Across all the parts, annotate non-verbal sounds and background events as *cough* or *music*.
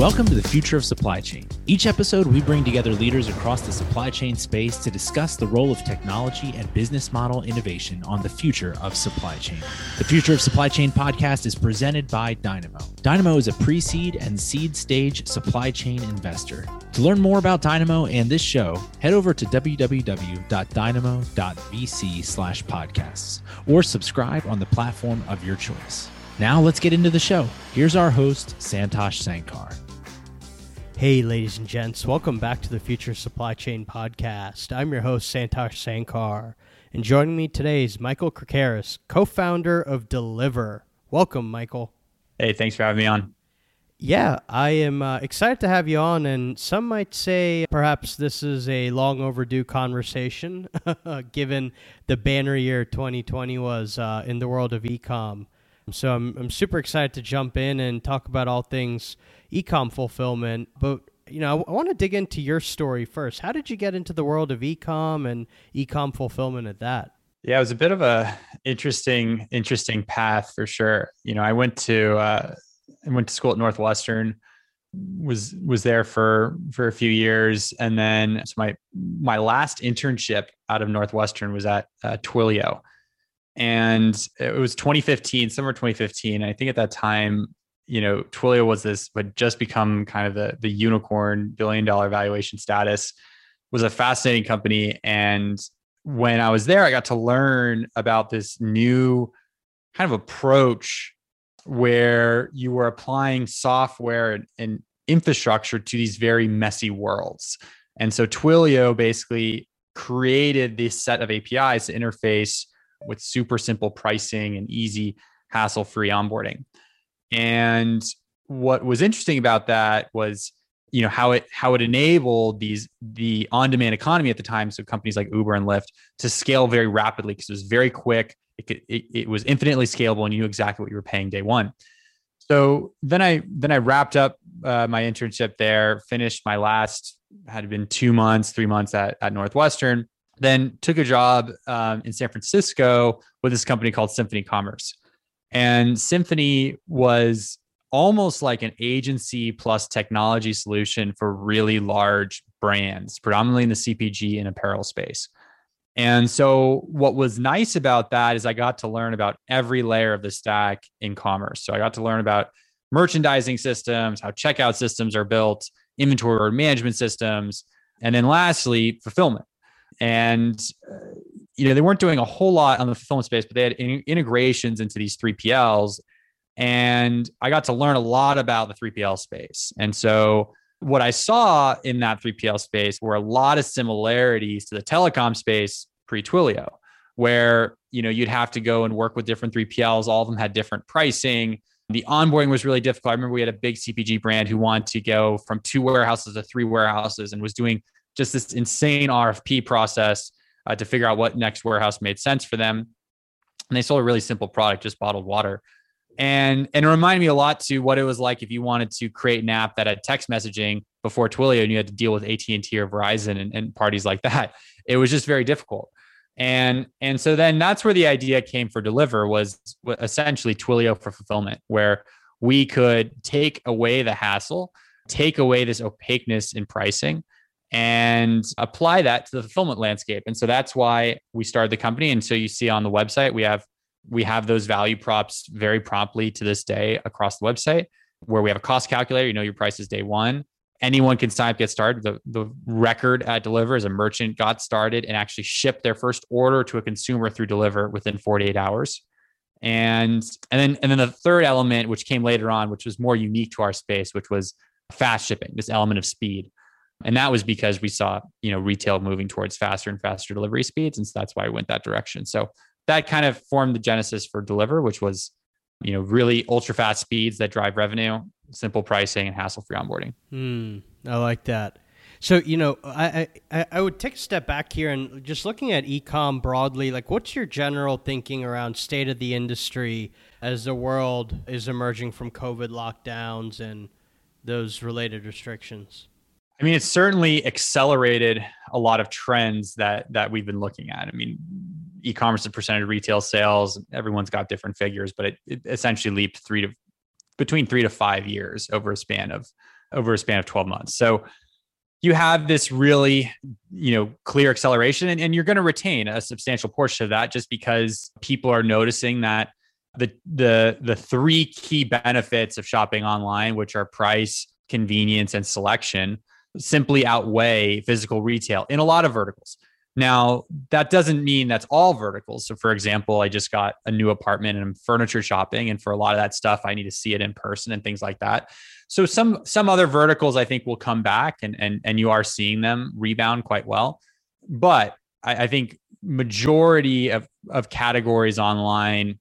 Welcome to the Future of Supply Chain. Each episode, we bring together leaders across the supply chain space to discuss the role of technology and business model innovation on the future of supply chain. The Future of Supply Chain podcast is presented by Dynamo. Dynamo is a pre seed and seed stage supply chain investor. To learn more about Dynamo and this show, head over to www.dynamo.vc slash podcasts or subscribe on the platform of your choice. Now let's get into the show. Here's our host, Santosh Sankar. Hey, ladies and gents, welcome back to the Future Supply Chain Podcast. I'm your host, Santosh Sankar, and joining me today is Michael Krakaris, co founder of Deliverr. Welcome, Michael. Hey, thanks for having me on. Yeah, I am uh, excited to have you on, and some might say perhaps this is a long overdue conversation, *laughs* given the banner year 2020 was uh, in the world of ecom. So I'm, I'm super excited to jump in and talk about all things ecom fulfillment. But you know, I, want to dig into your story first. How did you get into the world of ecom and ecom fulfillment at that? Yeah, it was a bit of a interesting, interesting path for sure. You know, I went to uh, I went to school at Northwestern, was was there for for a few years, and then so my my last internship out of Northwestern was at uh, Twilio, and it was 2015, summer 2015. I think at that time you know, Twilio was this, but just become kind of the the unicorn billion dollar valuation status. Was a fascinating company, and when I was there, I got to learn about this new kind of approach where you were applying software and, and infrastructure to these very messy worlds. And so Twilio basically created this set of APIs to interface with super simple pricing and easy hassle free onboarding. And what was interesting about that was you know how it how it enabled these the on-demand economy at the time so companies like uber and lyft to scale very rapidly because it was very quick. It, could, it, it was infinitely scalable and you knew exactly what you were paying day one. So then i then i wrapped up uh, my internship there finished my last had been two months three months at, at northwestern then took a job um, in san francisco with this company called symphony commerce and Symphony was almost like an agency plus technology solution for really large brands, predominantly in the CPG and apparel space. And so, what was nice about that is I got to learn about every layer of the stack in commerce. So, I got to learn about merchandising systems, how checkout systems are built, inventory management systems, and then lastly, fulfillment. And uh, you know, they weren't doing a whole lot on the fulfillment space, but they had in- integrations into these 3PLs. And I got to learn a lot about the 3PL space. And so what I saw in that 3PL space were a lot of similarities to the telecom space pre-Twilio, where you know you'd have to go and work with different 3PLs. All of them had different pricing. The onboarding was really difficult. I remember we had a big CPG brand who wanted to go from two warehouses to three warehouses and was doing just this insane RFP process uh, to figure out what next warehouse made sense for them. And they sold a really simple product, just bottled water. And, and it reminded me a lot to what it was like if you wanted to create an app that had text messaging before Twilio and you had to deal with AT&T or Verizon and, and parties like that. It was just very difficult. And, and so then that's where the idea came for Deliverr was essentially Twilio for fulfillment, where we could take away the hassle, take away this opaqueness in pricing, and apply that to the fulfillment landscape. And so that's why we started the company. And so you see on the website, we have we have those value props very promptly to this day across the website where we have a cost calculator. You know your price is day one. Anyone can sign up, get started. The, the record at Deliverr is a merchant got started and actually shipped their first order to a consumer through Deliverr within 48 hours. And and then and then the third element, which came later on, which was more unique to our space, which was fast shipping, this element of speed. And that was because we saw, you know, retail moving towards faster and faster delivery speeds. And so that's why we went that direction. So that kind of formed the genesis for Deliverr, which was, you know, really ultra fast speeds that drive revenue, simple pricing, and hassle free onboarding. Mm, I like that. So you know, I, I I would take a step back here and just looking at ecom broadly. Like, what's your general thinking around state of the industry as the world is emerging from COVID lockdowns and those related restrictions? I mean, it's certainly accelerated a lot of trends that that we've been looking at. I mean, e-commerce as percentage of retail sales, everyone's got different figures, but it, it essentially leaped three to between three to five years over a span of over a span of 12 months. So you have this really, you know, clear acceleration and, and you're going to retain a substantial portion of that just because people are noticing that the the the three key benefits of shopping online, which are price, convenience, and selection, simply outweigh physical retail in a lot of verticals. Now, that doesn't mean that's all verticals. So, for example, I just got a new apartment and I'm furniture shopping, and for a lot of that stuff, I need to see it in person and things like that. So, some some other verticals I think will come back, and and and you are seeing them rebound quite well. But I, I think majority of of categories online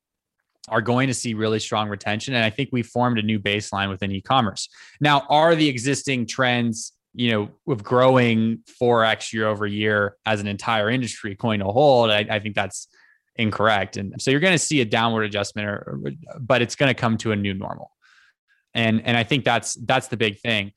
are going to see really strong retention, and I think we formed a new baseline within e-commerce. Now, are the existing trends you know, with growing 4x year over year as an entire industry going to hold, I, I think that's incorrect. And so you're going to see a downward adjustment, or, but it's going to come to a new normal. And and I think that's that's the big thing.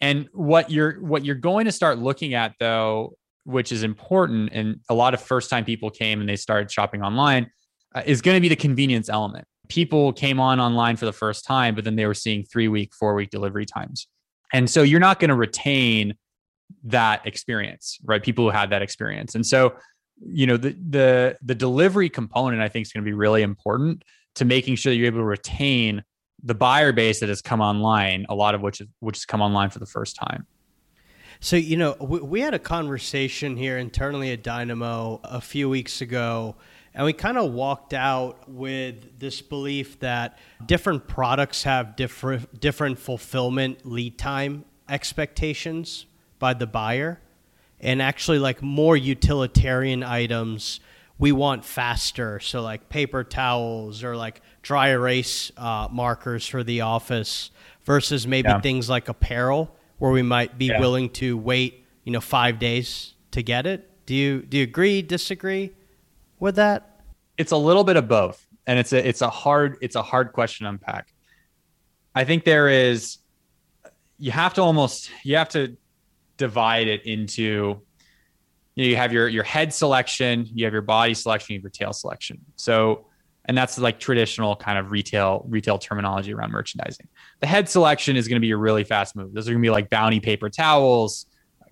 And what you're what you're going to start looking at though, which is important, and a lot of first time people came and they started shopping online, uh, is going to be the convenience element. People came on online for the first time, but then they were seeing three week, four week delivery times. And so you're not going to retain that experience, right? People who had that experience. And so, you know, the the the delivery component I think is going to be really important to making sure that you're able to retain the buyer base that has come online, a lot of which is which has come online for the first time. So, you know, we, we had a conversation here internally at Dynamo a few weeks ago and we kind of walked out with this belief that different products have different different fulfillment lead time expectations by the buyer. And actually like more utilitarian items we want faster. So like paper towels or like dry erase uh, markers for the office versus maybe yeah. things like apparel where we might be yeah. willing to wait, you know, five days to get it. Do you do you agree, disagree? With that? It's a little bit of both, and it's a it's a hard it's a hard question to unpack. I think there is you have to almost you have to divide it into you, know, you have your your head selection, you have your body selection, you have your tail selection. So and that's like traditional kind of retail retail terminology around merchandising. The head selection is going to be a really fast move. Those are going to be like bounty paper towels,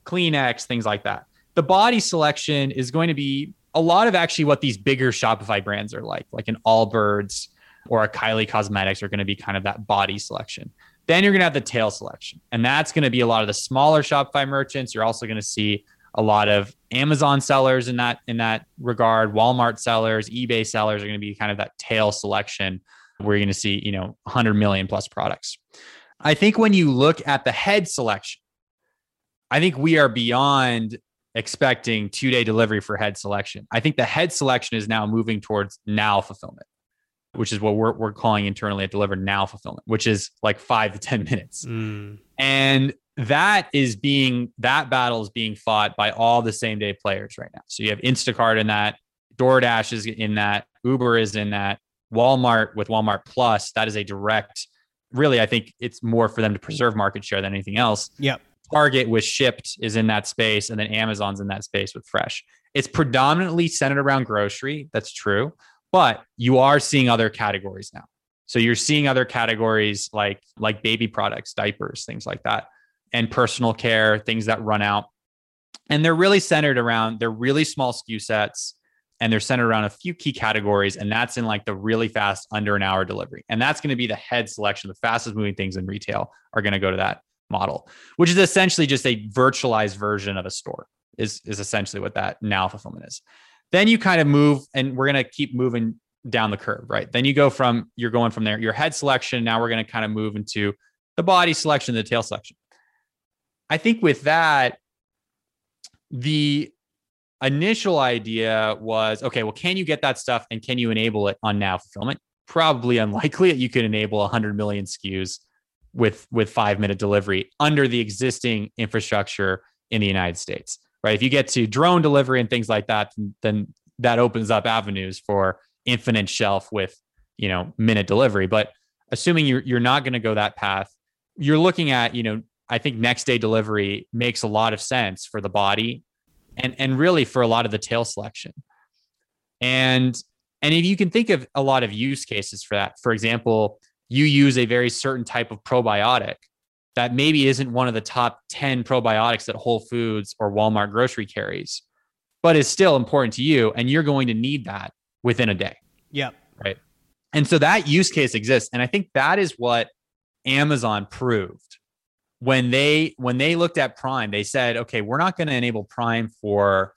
Kleenex, things like that. The body selection is going to be a lot of actually what these bigger Shopify brands are like, like an Allbirds or a Kylie Cosmetics are going to be kind of that body selection. Then you're going to have the tail selection, and that's going to be a lot of the smaller Shopify merchants. You're also going to see a lot of Amazon sellers in that in that regard. Walmart sellers, eBay sellers are going to be kind of that tail selection where you're going to see you know 100 million plus products. I think when you look at the head selection, I think we are beyond expecting two day delivery for head selection. I think the head selection is now moving towards now fulfillment, which is what we're, we're calling internally at Deliverr now fulfillment, which is like five to 10 minutes. Mm. And that is being, that battle is being fought by all the same day players right now. So you have Instacart in that, DoorDash is in that, Uber is in that, Walmart with Walmart Plus, that is a direct, really, I think it's more for them to preserve market share than anything else. Yep. Target with Shipt is in that space, and then Amazon's in that space with Fresh. It's predominantly centered around grocery. That's true, but you are seeing other categories now. So you're seeing other categories like like baby products, diapers, things like that, and personal care, things that run out. And they're really centered around they're really small SKU sets and they're centered around a few key categories and that's in like the really fast under an hour delivery. And that's going to be the head selection, the fastest moving things in retail are going to go to that model, which is essentially just a virtualized version of a store, is, is essentially what that now fulfillment is. Then you kind of move, and we're going to keep moving down the curve, right? Then you go from, you're going from there, your head selection. Now we're going to kind of move into the body selection, the tail selection. I think with that, the initial idea was okay, well, can you get that stuff and can you enable it on now fulfillment? Probably unlikely that you can enable 100 million SKUs with with five minute delivery under the existing infrastructure in the United States, right? If you get to drone delivery and things like that, then that opens up avenues for infinite shelf with you know minute delivery. But assuming you're you're not going to go that path, you're looking at you know I think next day delivery makes a lot of sense for the body, and and really for a lot of the tail selection, and and if you can think of a lot of use cases for that, for example you use a very certain type of probiotic that maybe isn't one of the top 10 probiotics that Whole Foods or Walmart grocery carries, but is still important to you. And you're going to need that within a day. Yep. Right. And so that use case exists. And I think that is what Amazon proved when they when they looked at Prime, they said, okay, we're not going to enable Prime for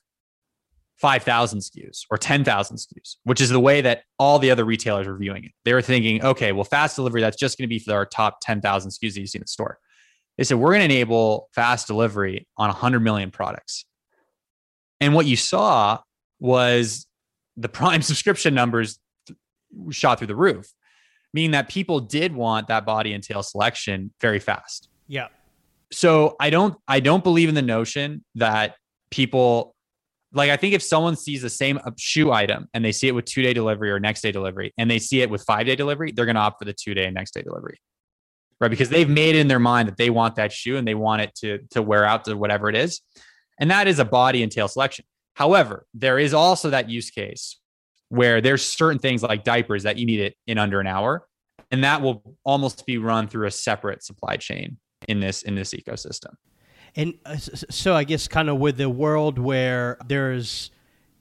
5,000 SKUs or 10,000 SKUs, which is the way that all the other retailers were viewing it. They were thinking, okay, well, fast delivery, that's just going to be for our top 10,000 SKUs that you see in the store. They said, we're going to enable fast delivery on 100 million products. And what you saw was the Prime *laughs* subscription numbers shot through the roof, meaning that people did want that body and tail selection very fast. Yeah. So I don't I don't believe in the notion that people like I think if someone sees the same uh, shoe item and they see it with two day delivery or next day delivery and they see it with five day delivery, they're going to opt for the two day and next day delivery, right? Because they've made in their mind that they want that shoe and they want it to to wear out to whatever it is, and that is a body and tail selection. However, there is also that use case where there's certain things like diapers that you need it in under an hour, and that will almost be run through a separate supply chain in this in this ecosystem. And uh, so I guess kind of with the world where there's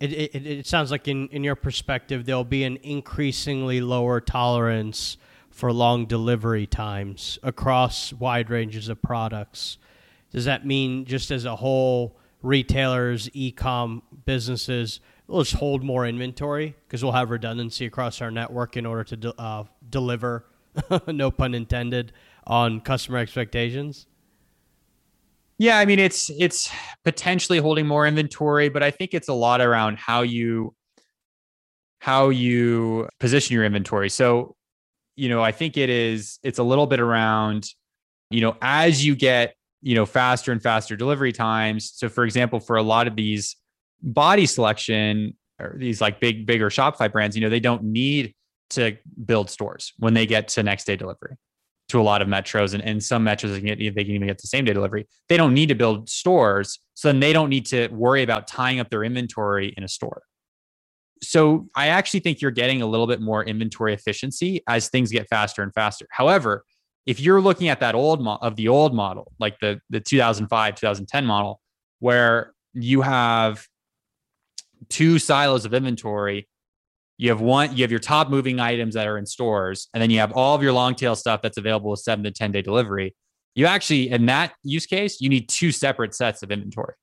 it, it, it sounds like in, in your perspective there'll be an increasingly lower tolerance for long delivery times across wide ranges of products. Does that mean just as a whole retailers, e-com businesses will just hold more inventory because we'll have redundancy across our network in order to de- uh, deliver, *laughs* no pun intended, on customer expectations? Yeah, I mean it's it's potentially holding more inventory, but I think it's a lot around how you how you position your inventory. So, you know, I think it is it's a little bit around, you know, as you get, you know, faster and faster delivery times. So for example, for a lot of these body selection or these like big bigger Shopify brands, you know, they don't need to build stores when they get to next day delivery to a lot of metros and, and some metros they can, get, they can even get the same day delivery. They don't need to build stores. So then they don't need to worry about tying up their inventory in a store. So I actually think you're getting a little bit more inventory efficiency as things get faster and faster. However, if you're looking at that old mo- of the old model, like the the 2005 2010 model, where you have two silos of inventory you have one you have your top moving items that are in stores and then you have all of your long tail stuff that's available with 7 to 10 day delivery. You actually in that use case you need two separate sets of inventory.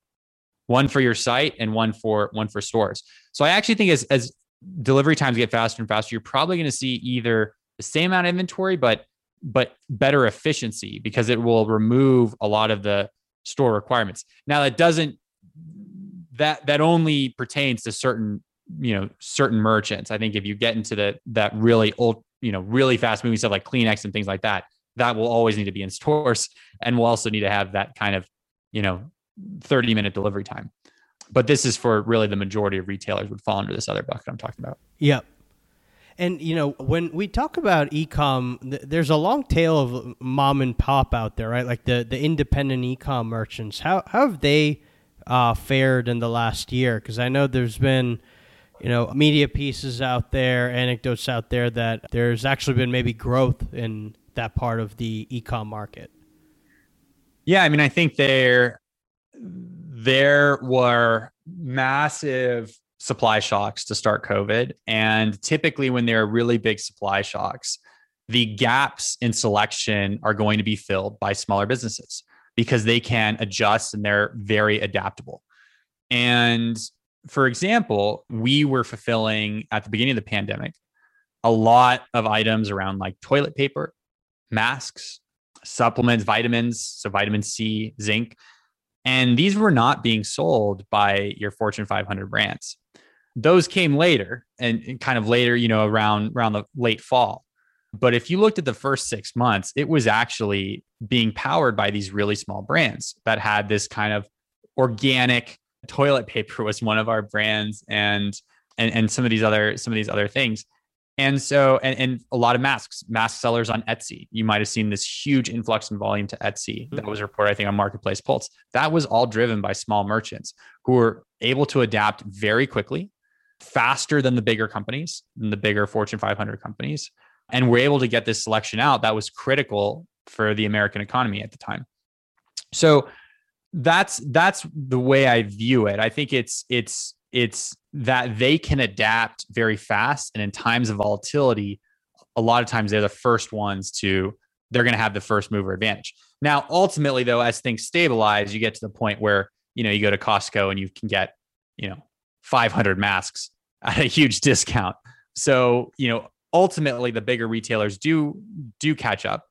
One for your site and one for one for stores. So i actually think as as delivery times get faster and faster you're probably going to see either the same amount of inventory but but better efficiency because it will remove a lot of the store requirements. Now that doesn't that that only pertains to certain you know certain merchants. I think if you get into the that really old, you know, really fast moving stuff like Kleenex and things like that, that will always need to be in stores, *laughs* and we'll also need to have that kind of you know 30 minute delivery time. But this is for really the majority of retailers would fall under this other bucket I'm talking about. Yep. And you know, when we talk about e-com, th- there's a long tail of mom and pop out there, right? Like the the independent e-com merchants. How how have they uh, fared in the last year? Because I know there's been you know, media pieces out there, anecdotes out there that there's actually been maybe growth in that part of the e-com market. Yeah, I mean, I think there there were massive supply shocks to start COVID, and typically when there are really big supply shocks, the gaps in selection are going to be filled by smaller businesses because they can adjust and they're very adaptable. And for example, we were fulfilling at the beginning of the pandemic a lot of items around like toilet paper, masks, supplements, vitamins, so vitamin C, zinc. And these were not being sold by your Fortune 500 brands. Those came later and kind of later, you know, around around the late fall. But if you looked at the first 6 months, it was actually being powered by these really small brands that had this kind of organic toilet paper was one of our brands and and and some of these other some of these other things. And so and, and a lot of masks mask sellers on etsy. You might have seen this huge influx in volume to etsy hmm. that was reported i think on marketplace pulse. That was all driven by small merchants who were able to adapt very quickly faster than the bigger companies than the bigger fortune 500 companies and we're able to get this selection out that was critical for the American economy at the time. So that's that's the way I view it. I think it's it's it's that they can adapt very fast and in times of volatility a lot of times they're the first ones to they're going to have the first mover advantage. Now ultimately though as things stabilize you get to the point where you know you go to Costco and you can get you know 500 masks at a huge discount. So, you know, ultimately the bigger retailers do do catch up.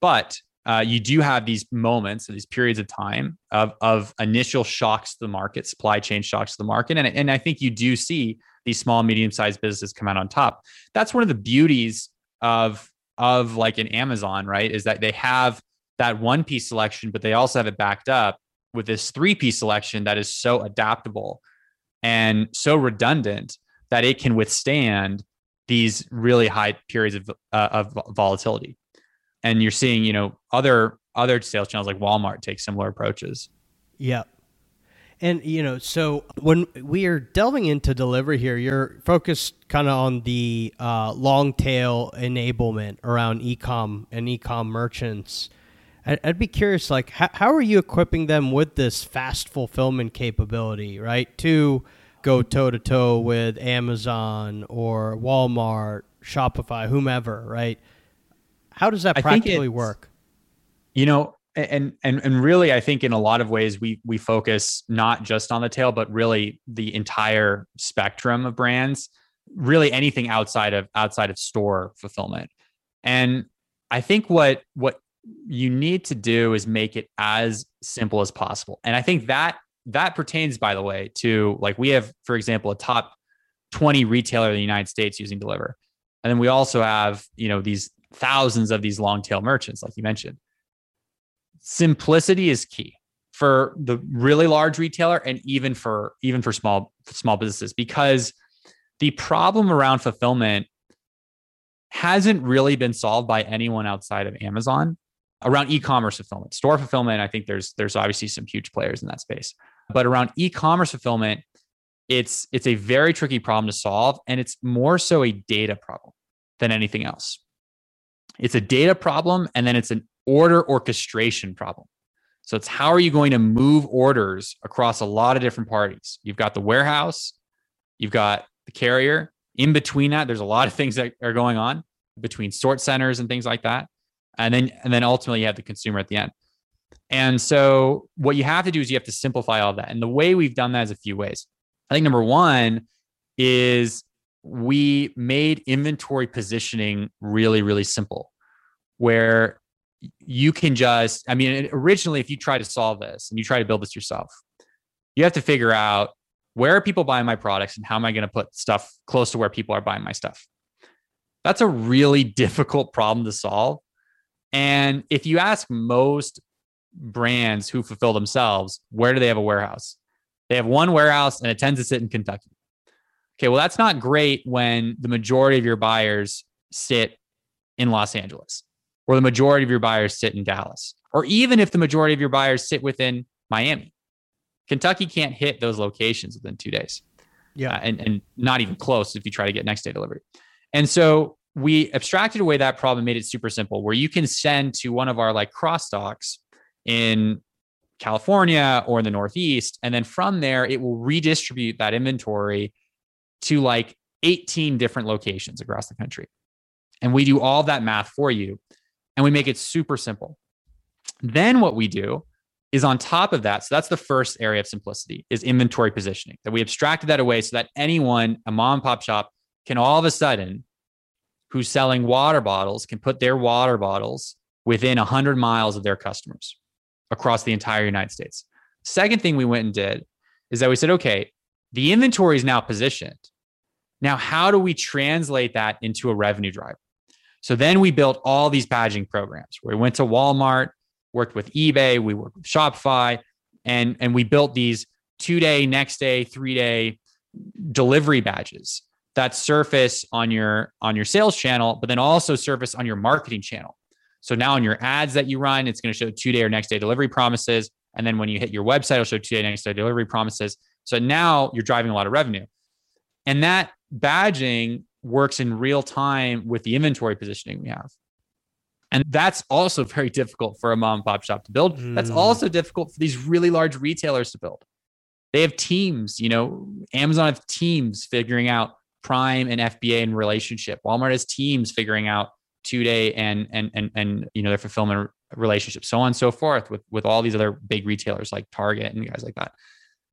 But uh, you do have these moments, and these periods of time of, of initial shocks to the market, supply chain shocks to the market. And, and I think you do see these small, medium sized businesses come out on top. That's one of the beauties of, of like an Amazon, right? Is that they have that one piece selection, but they also have it backed up with this three piece selection that is so adaptable and so redundant that it can withstand these really high periods of, uh, of volatility and you're seeing you know other other sales channels like Walmart take similar approaches. Yep. And you know, so when we are delving into delivery here, you're focused kind of on the uh, long tail enablement around ecom and ecom merchants. I'd, I'd be curious, like, how, how are you equipping them with this fast fulfillment capability, right? To go toe to toe with Amazon or Walmart, Shopify, whomever, right? How does that practically work? You know, and and and really i think in a lot of ways we we focus not just on the tail but really the entire spectrum of brands really anything outside of outside of store fulfillment. And i think what what you need to do is make it as simple as possible. And i think that that pertains by the way to like we have for example a top 20 retailer in the united states using Deliverr and then we also have you know these thousands of these long tail merchants, like you mentioned. Simplicity is key for the really large retailer and even for even for small small businesses because the problem around fulfillment hasn't really been solved by anyone outside of Amazon around e-commerce fulfillment. Store fulfillment, I think there's there's obviously some huge players in that space. But around e-commerce fulfillment, it's it's a very tricky problem to solve and it's more so a data problem than anything else. It's a data problem and then it's an order orchestration problem. So it's how are you going to move orders across a lot of different parties? You've got the warehouse, you've got the carrier. In between that, there's a lot of things that are going on between sort centers and things like that. And then and then ultimately you have the consumer at the end. And so what you have to do is you have to simplify all that. And the way we've done that is a few ways. I think number one is we made inventory positioning really, really simple, where you can just, I mean, originally, if you try to solve this and you try to build this yourself, you have to figure out where are people buying my products and how am I going to put stuff close to where people are buying my stuff. That's a really *laughs* difficult problem to solve. And if you ask most brands who fulfill themselves, where do they have a warehouse? They have one warehouse and it tends to sit in Kentucky. Okay, well, that's not great when the majority of your buyers sit in Los Angeles or the majority of your buyers sit in Dallas, or even if the majority of your buyers sit within Miami. Kentucky can't hit those locations within two days. Yeah. Uh, and, and not even close if you try to get next day delivery. And so we abstracted away that problem, made it super simple where you can send to one of our like cross docks in California or in the Northeast. And then from there, it will redistribute that inventory to like 18 different locations across the country. And we do all that math for you and we make it super simple. Then what we do is on top of that. So that's the first area of simplicity is inventory positioning that we abstracted that away so that anyone, a mom and pop shop can all of a sudden who's selling water bottles can put their water bottles within 100 miles of their customers across the entire United States. Second thing we went and did is that we said, okay, the inventory is now positioned. Now, how do we translate that into a revenue driver? So then we built all these badging programs. We went to Walmart, worked with eBay, we worked with Shopify, and, and we built these two day, next day, three day delivery badges that surface on your on your sales channel, but then also surface on your marketing channel. So now on your ads that you run, it's going to show two day or next day delivery promises. And then when you hit your website, it'll show two day, next day delivery promises. So now you're driving a lot of revenue. And that badging works in real time with the inventory positioning we have. And that's also *laughs* very difficult for a mom and pop shop to build. Mm. That's also difficult for these really large retailers to build. They have teams, you know, Amazon have teams figuring out Prime and FBA and relationship. Walmart has teams figuring out two day and and and and you know their fulfillment relationship, so on and so forth with with all these other big retailers like Target and guys like that.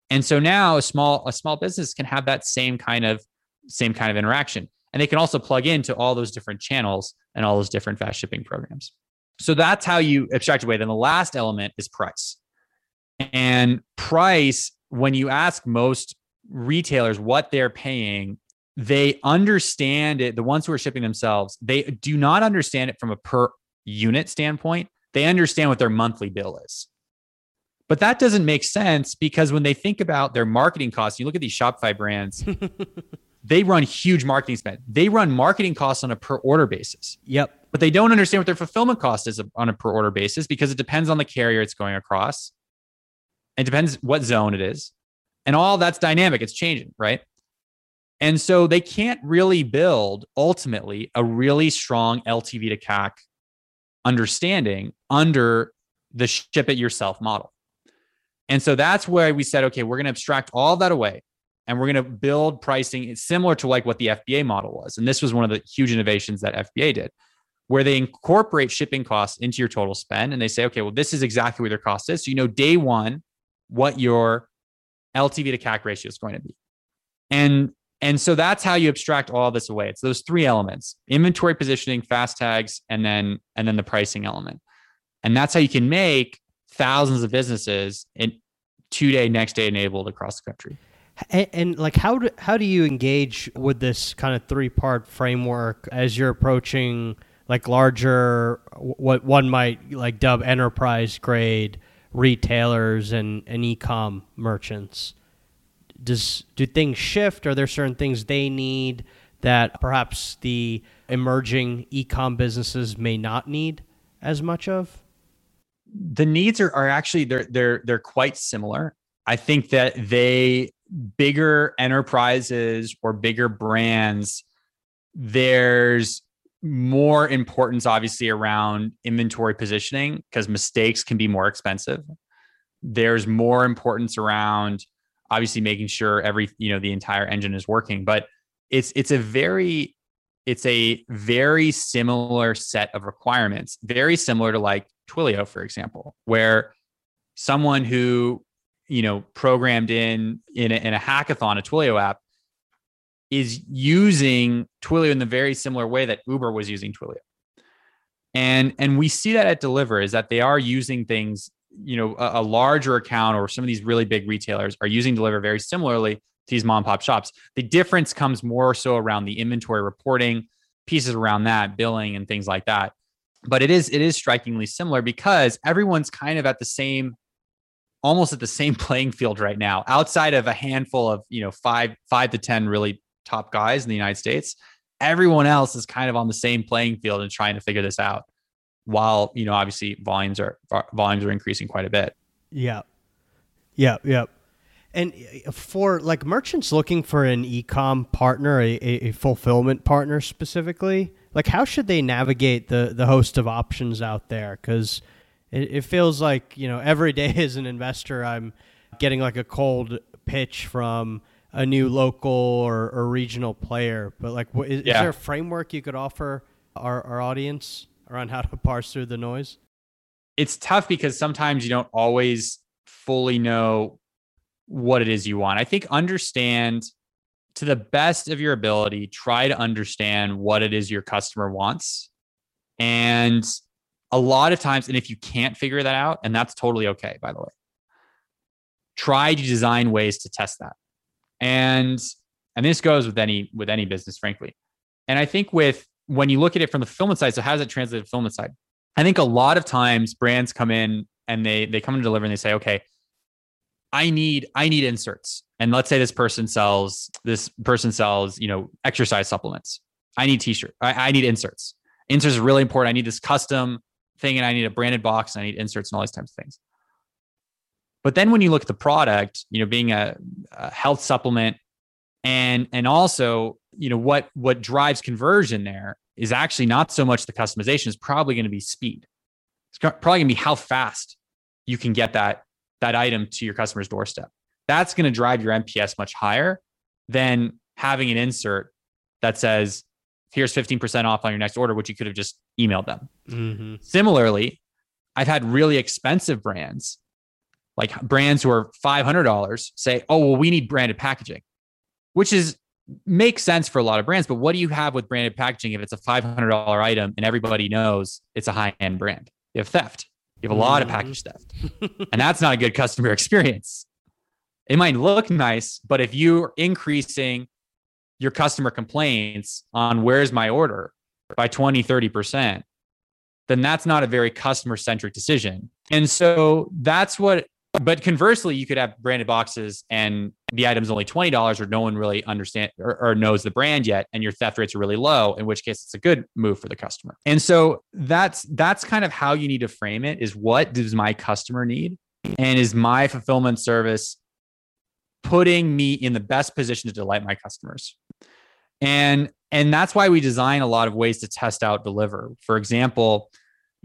And so now a small a small business can have that same kind of same kind of interaction. And they can also plug into all those different channels and all those different fast shipping programs. So that's how you abstract away. Then the last element is price. And price, when you ask most retailers what they're paying, they understand it. The ones who are shipping themselves, they do not understand it from a per unit standpoint. They understand what their monthly bill is. But that doesn't make sense because when they think about their marketing costs, you look at these Shopify brands, *laughs* they run huge marketing spend. They run marketing costs on a per order basis. Yep. But they don't understand what their fulfillment cost is on a per order basis because it depends on the carrier it's going across. It depends what zone it is. And all that's dynamic, it's changing, right? And so they can't really build ultimately a really strong LTV to CAC understanding under the ship it yourself model. And so that's where we said, okay, we're going to abstract all that away and we're going to build pricing similar to like what the FBA model was. And this was one of the huge innovations that FBA did, where they incorporate shipping costs into your total spend and they say, okay, well, this is exactly what their cost is. So you know day one what your LTV to CAC ratio is going to be. And and so that's how you abstract all this away. It's those three elements: inventory positioning, fast tags, and then and then the pricing element. And that's how you can make thousands of businesses in two day, next day enabled across the country. And, and, like how do how do you engage with this kind of three part framework as you're approaching like larger what one might like dub enterprise grade retailers and, and e-com merchants? Does do things shift? Are there certain things they need that perhaps the emerging e-com businesses may not need as much of? The needs are, are actually they're they're they're quite similar. I think that they bigger enterprises or bigger brands, there's more importance, obviously, around inventory positioning because mistakes can be more expensive. There's more importance around obviously making sure every you know the entire engine is working but it's it's a very it's a very similar set of requirements very similar to like twilio for example where someone who you know programmed in in a, in a hackathon a twilio app is using twilio in the very similar way that uber was using twilio. And and we see that at Deliverr is that they are using things you know a, a larger account or some of these really big retailers are using Deliverr very similarly to these mom pop shops. The difference comes more so around the inventory reporting pieces around that billing and things like that but it is it is strikingly similar because everyone's kind of at the same almost at the same *laughs* playing field right now, outside of a handful of, you know, five, five to 10 really top guys in the United States. Everyone else is kind of on the same playing field and trying to figure this out while, you know, obviously volumes are volumes are increasing quite a bit. Yeah. Yeah. Yeah. And uh, for like merchants looking for an e-com partner, a, a fulfillment partner specifically, like how should they navigate the the host of options out there? Because it, it feels like you know every day *laughs* as an investor, I'm getting like a cold pitch from a new local or, or regional player. But like, what, is, yeah. is there a framework you could offer our, our audience around how to *laughs* parse through the noise? It's tough because sometimes you don't always fully know what it is you want. I think understand to the best of your ability, try to understand what it is your customer wants and a lot of times, and if you can't figure that out, and that's totally okay, by the way, try to design ways to test that. And and this goes with any with any business, frankly. And I think with when you look at it from the fulfillment side, so how does it translate to fulfillment side? I think a lot of times brands come in and they they come to Deliverr and they say, okay, I need I need inserts. And let's say this person sells this person sells you know exercise supplements. I need t-shirt. I, I need inserts. Inserts is really important. I need this custom thing and I need a branded box and I need inserts and all these types of things. But then when you look at the product, you know, being a, a health supplement and and also, you know, what what drives conversion there is actually not so much the customization, it's probably going to be speed. It's probably going to be how fast you can get that that item to your customer's doorstep. That's going to drive your NPS much higher than having an insert that says, here's 15% off on your next order, which you could have just emailed them. Mm-hmm. Similarly, I've had really expensive brands, like brands who are $500, say, oh, well, we need branded packaging, which is makes sense for a lot of brands. But what do you have with branded packaging if it's a $500 item and everybody knows it's a high end brand? You have theft. You have a lot of mm-hmm. package theft. and that's not a good customer *laughs* experience. It might look nice, but if you're increasing your customer complaints on where's my order by 20, 30%, then that's not a very customer centric decision. And so that's what but conversely, you could have branded boxes and the item's only twenty dollars, or no one really understand or, or, knows the brand yet, and your theft rates are really low. In which case, it's a good move for the customer. And so that's that's kind of how you need to frame it: is what does my customer need, and is my fulfillment service putting me in the best position to delight my customers? And and that's why we design a lot of ways to test out Deliverr. For example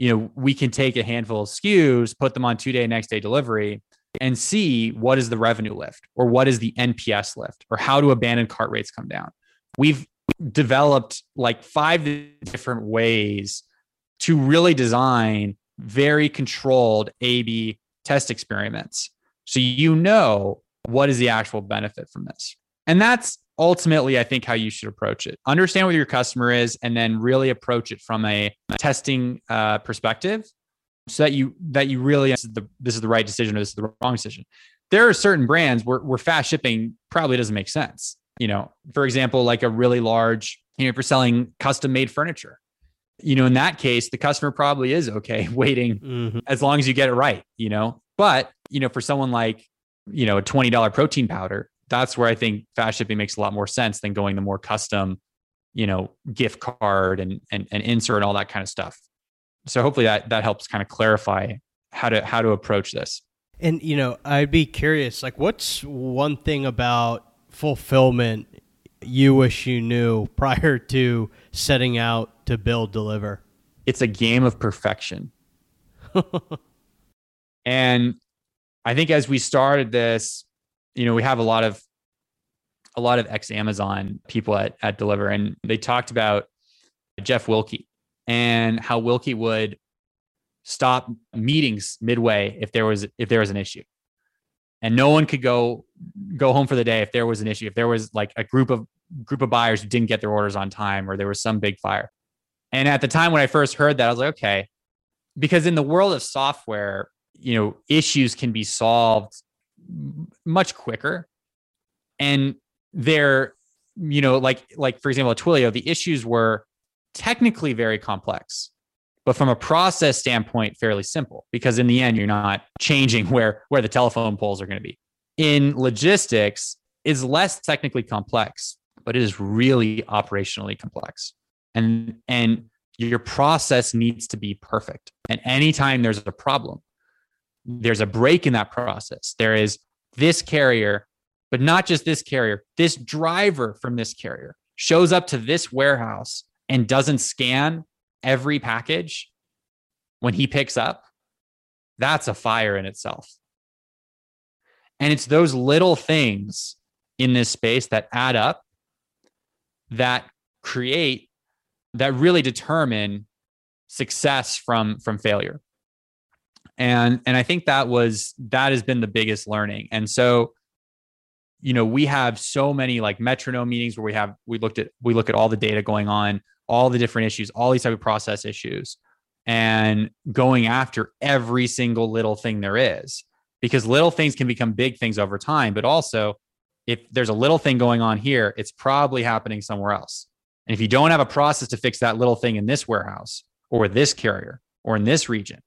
you know, we can take a handful of SKUs, put them on two day, next day delivery, and see what is the revenue lift or what is the NPS lift or how do abandoned cart rates come down. We've developed like five different ways to really design very controlled A B test experiments. So you know what is the actual benefit from this. And that's ultimately i think how you should approach it understand what your customer is and then really approach it from a testing uh, perspective so that you that you really this is, the, this is the right decision or this is the wrong decision there are certain brands where, where fast shipping probably doesn't make sense you know for example like a really large you know if you're selling custom made furniture you know in that case the customer probably is okay *laughs* waiting mm-hmm. as long as you get it right you know but you know for someone like you know a $20 protein powder that's where I think fast shipping makes a lot more sense than going the more custom, you know, gift card and and, and insert and all that kind of stuff. So hopefully that that helps kind of clarify how to how to approach this. And you know, I'd be curious, like, what's one thing about fulfillment you wish you knew *laughs* prior to setting out to build Deliverr? It's a game of perfection. *laughs* and I think as we started this, you know, we have a lot of a lot of ex Amazon people at, at Deliverr, and they talked about Jeff Wilke and how Wilke would stop meetings midway if there was if there was an issue, and no one could go go home for the day if there was an issue. If there was like a group of group of buyers who didn't get their orders on time, or there was some big fire. And at the time when I first heard that, I was like, okay, because in the world of software, you know, issues can be solved much quicker. And they're, you know, like like for example, at Twilio, the issues were technically very complex, but from a process standpoint, fairly simple because in the end, you're not changing *laughs* where where the telephone poles are going to be. In logistics, is less technically complex, but it is really operationally complex. And and your process needs to be perfect. And anytime there's a problem, there's a break in that process. There is this carrier, but not just this carrier, this driver from this carrier shows up to this warehouse and doesn't scan every package when he picks up. That's a fire in itself. And it's those little things in this space that add up that create that really determine success from from failure and and i think that was that has been the biggest learning. And so you know we have so many like metronome meetings where we have we looked at we look at all the data going on all the different issues all these type of process issues and going after every single little thing there is. Because little things can become big things over time but also if there's a little thing going on here it's probably happening somewhere else. And if you don't have a process to fix that little thing in this warehouse or this carrier or in this region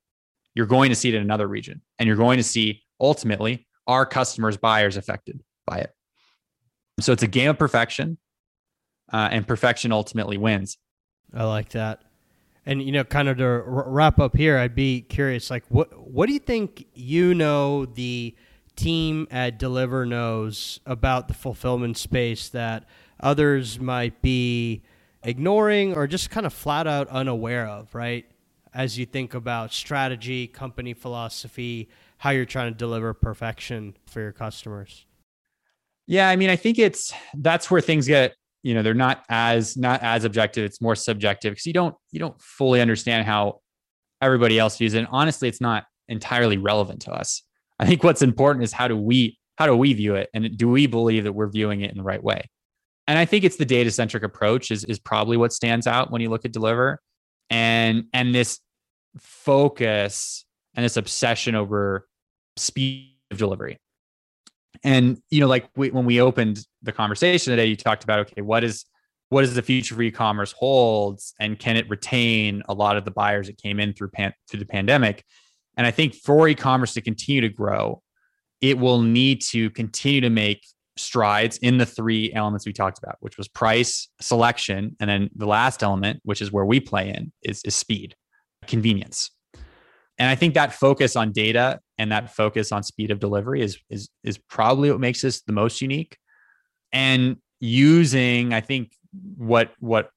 you're going to see it in another region and you're going to see ultimately our customers buyers affected by it. So it's a game of perfection uh, and perfection ultimately wins. I like that. And you know kind of to r- wrap up here i'd be curious like what what do you think you know the team at Deliverr knows about the fulfillment space that others might be ignoring or just kind of flat out unaware of, right? As you think about strategy, company philosophy, how you're trying to Deliverr perfection for your customers. Yeah, I mean, I think it's that's where things get, you know, they're not as not as objective, it's more subjective because you don't you don't fully understand how everybody else views it. And honestly, it's not entirely relevant to us. I think what's important is how do we how do we view it and do we believe that we're viewing it in the right way? And I think it's the data centric approach is is probably what stands out when you look at deliver and and this focus and this obsession over speed of delivery. And you know, like we, when we opened the conversation today, you talked about okay, what is what does the future for e-commerce holds, and can it retain a lot of the buyers that came in through pan, through the pandemic? And I think for e-commerce to continue to grow, it will need to continue to make strides in the three elements we talked about, which was price, selection, and then the last element, which is where we play in, is, is speed, convenience. And I think that focus on data and that focus on speed of delivery is is is probably what makes this the most unique. And using, I think what what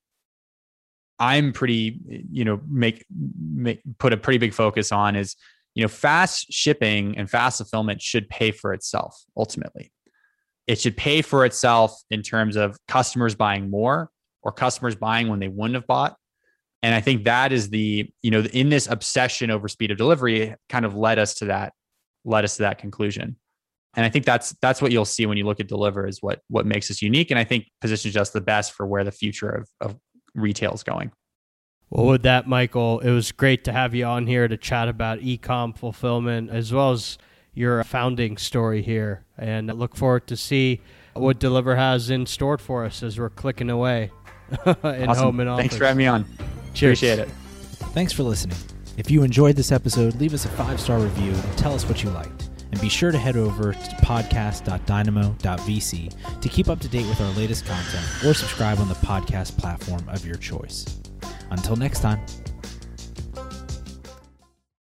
I'm pretty, you know, make, make put a pretty big focus on is, you know, fast shipping and fast fulfillment should pay for itself ultimately. It should pay for itself in terms of customers buying more or customers buying when they wouldn't have bought. And I think that is the, you know, in this obsession over speed of delivery kind of led us to that, led us to that conclusion. And I think that's that's what you'll see when you look at Deliverr is what what makes us unique. And I think positions us the best for where the future of, of retail is going. Well, with that, Michael, it was great to have you on here to chat about ecom fulfillment as well as your founding story here. And I look forward to see what Deliverr has in store for us as we're clicking away *laughs* in awesome. home and office. Thanks for having me on. Cheers. Appreciate it. Thanks for listening. If you enjoyed this episode, leave us a five star review and tell us what you liked. And be sure to head over to podcast.dynamo.vc to keep up to date with our latest content or subscribe on the podcast platform of your choice. Until next time.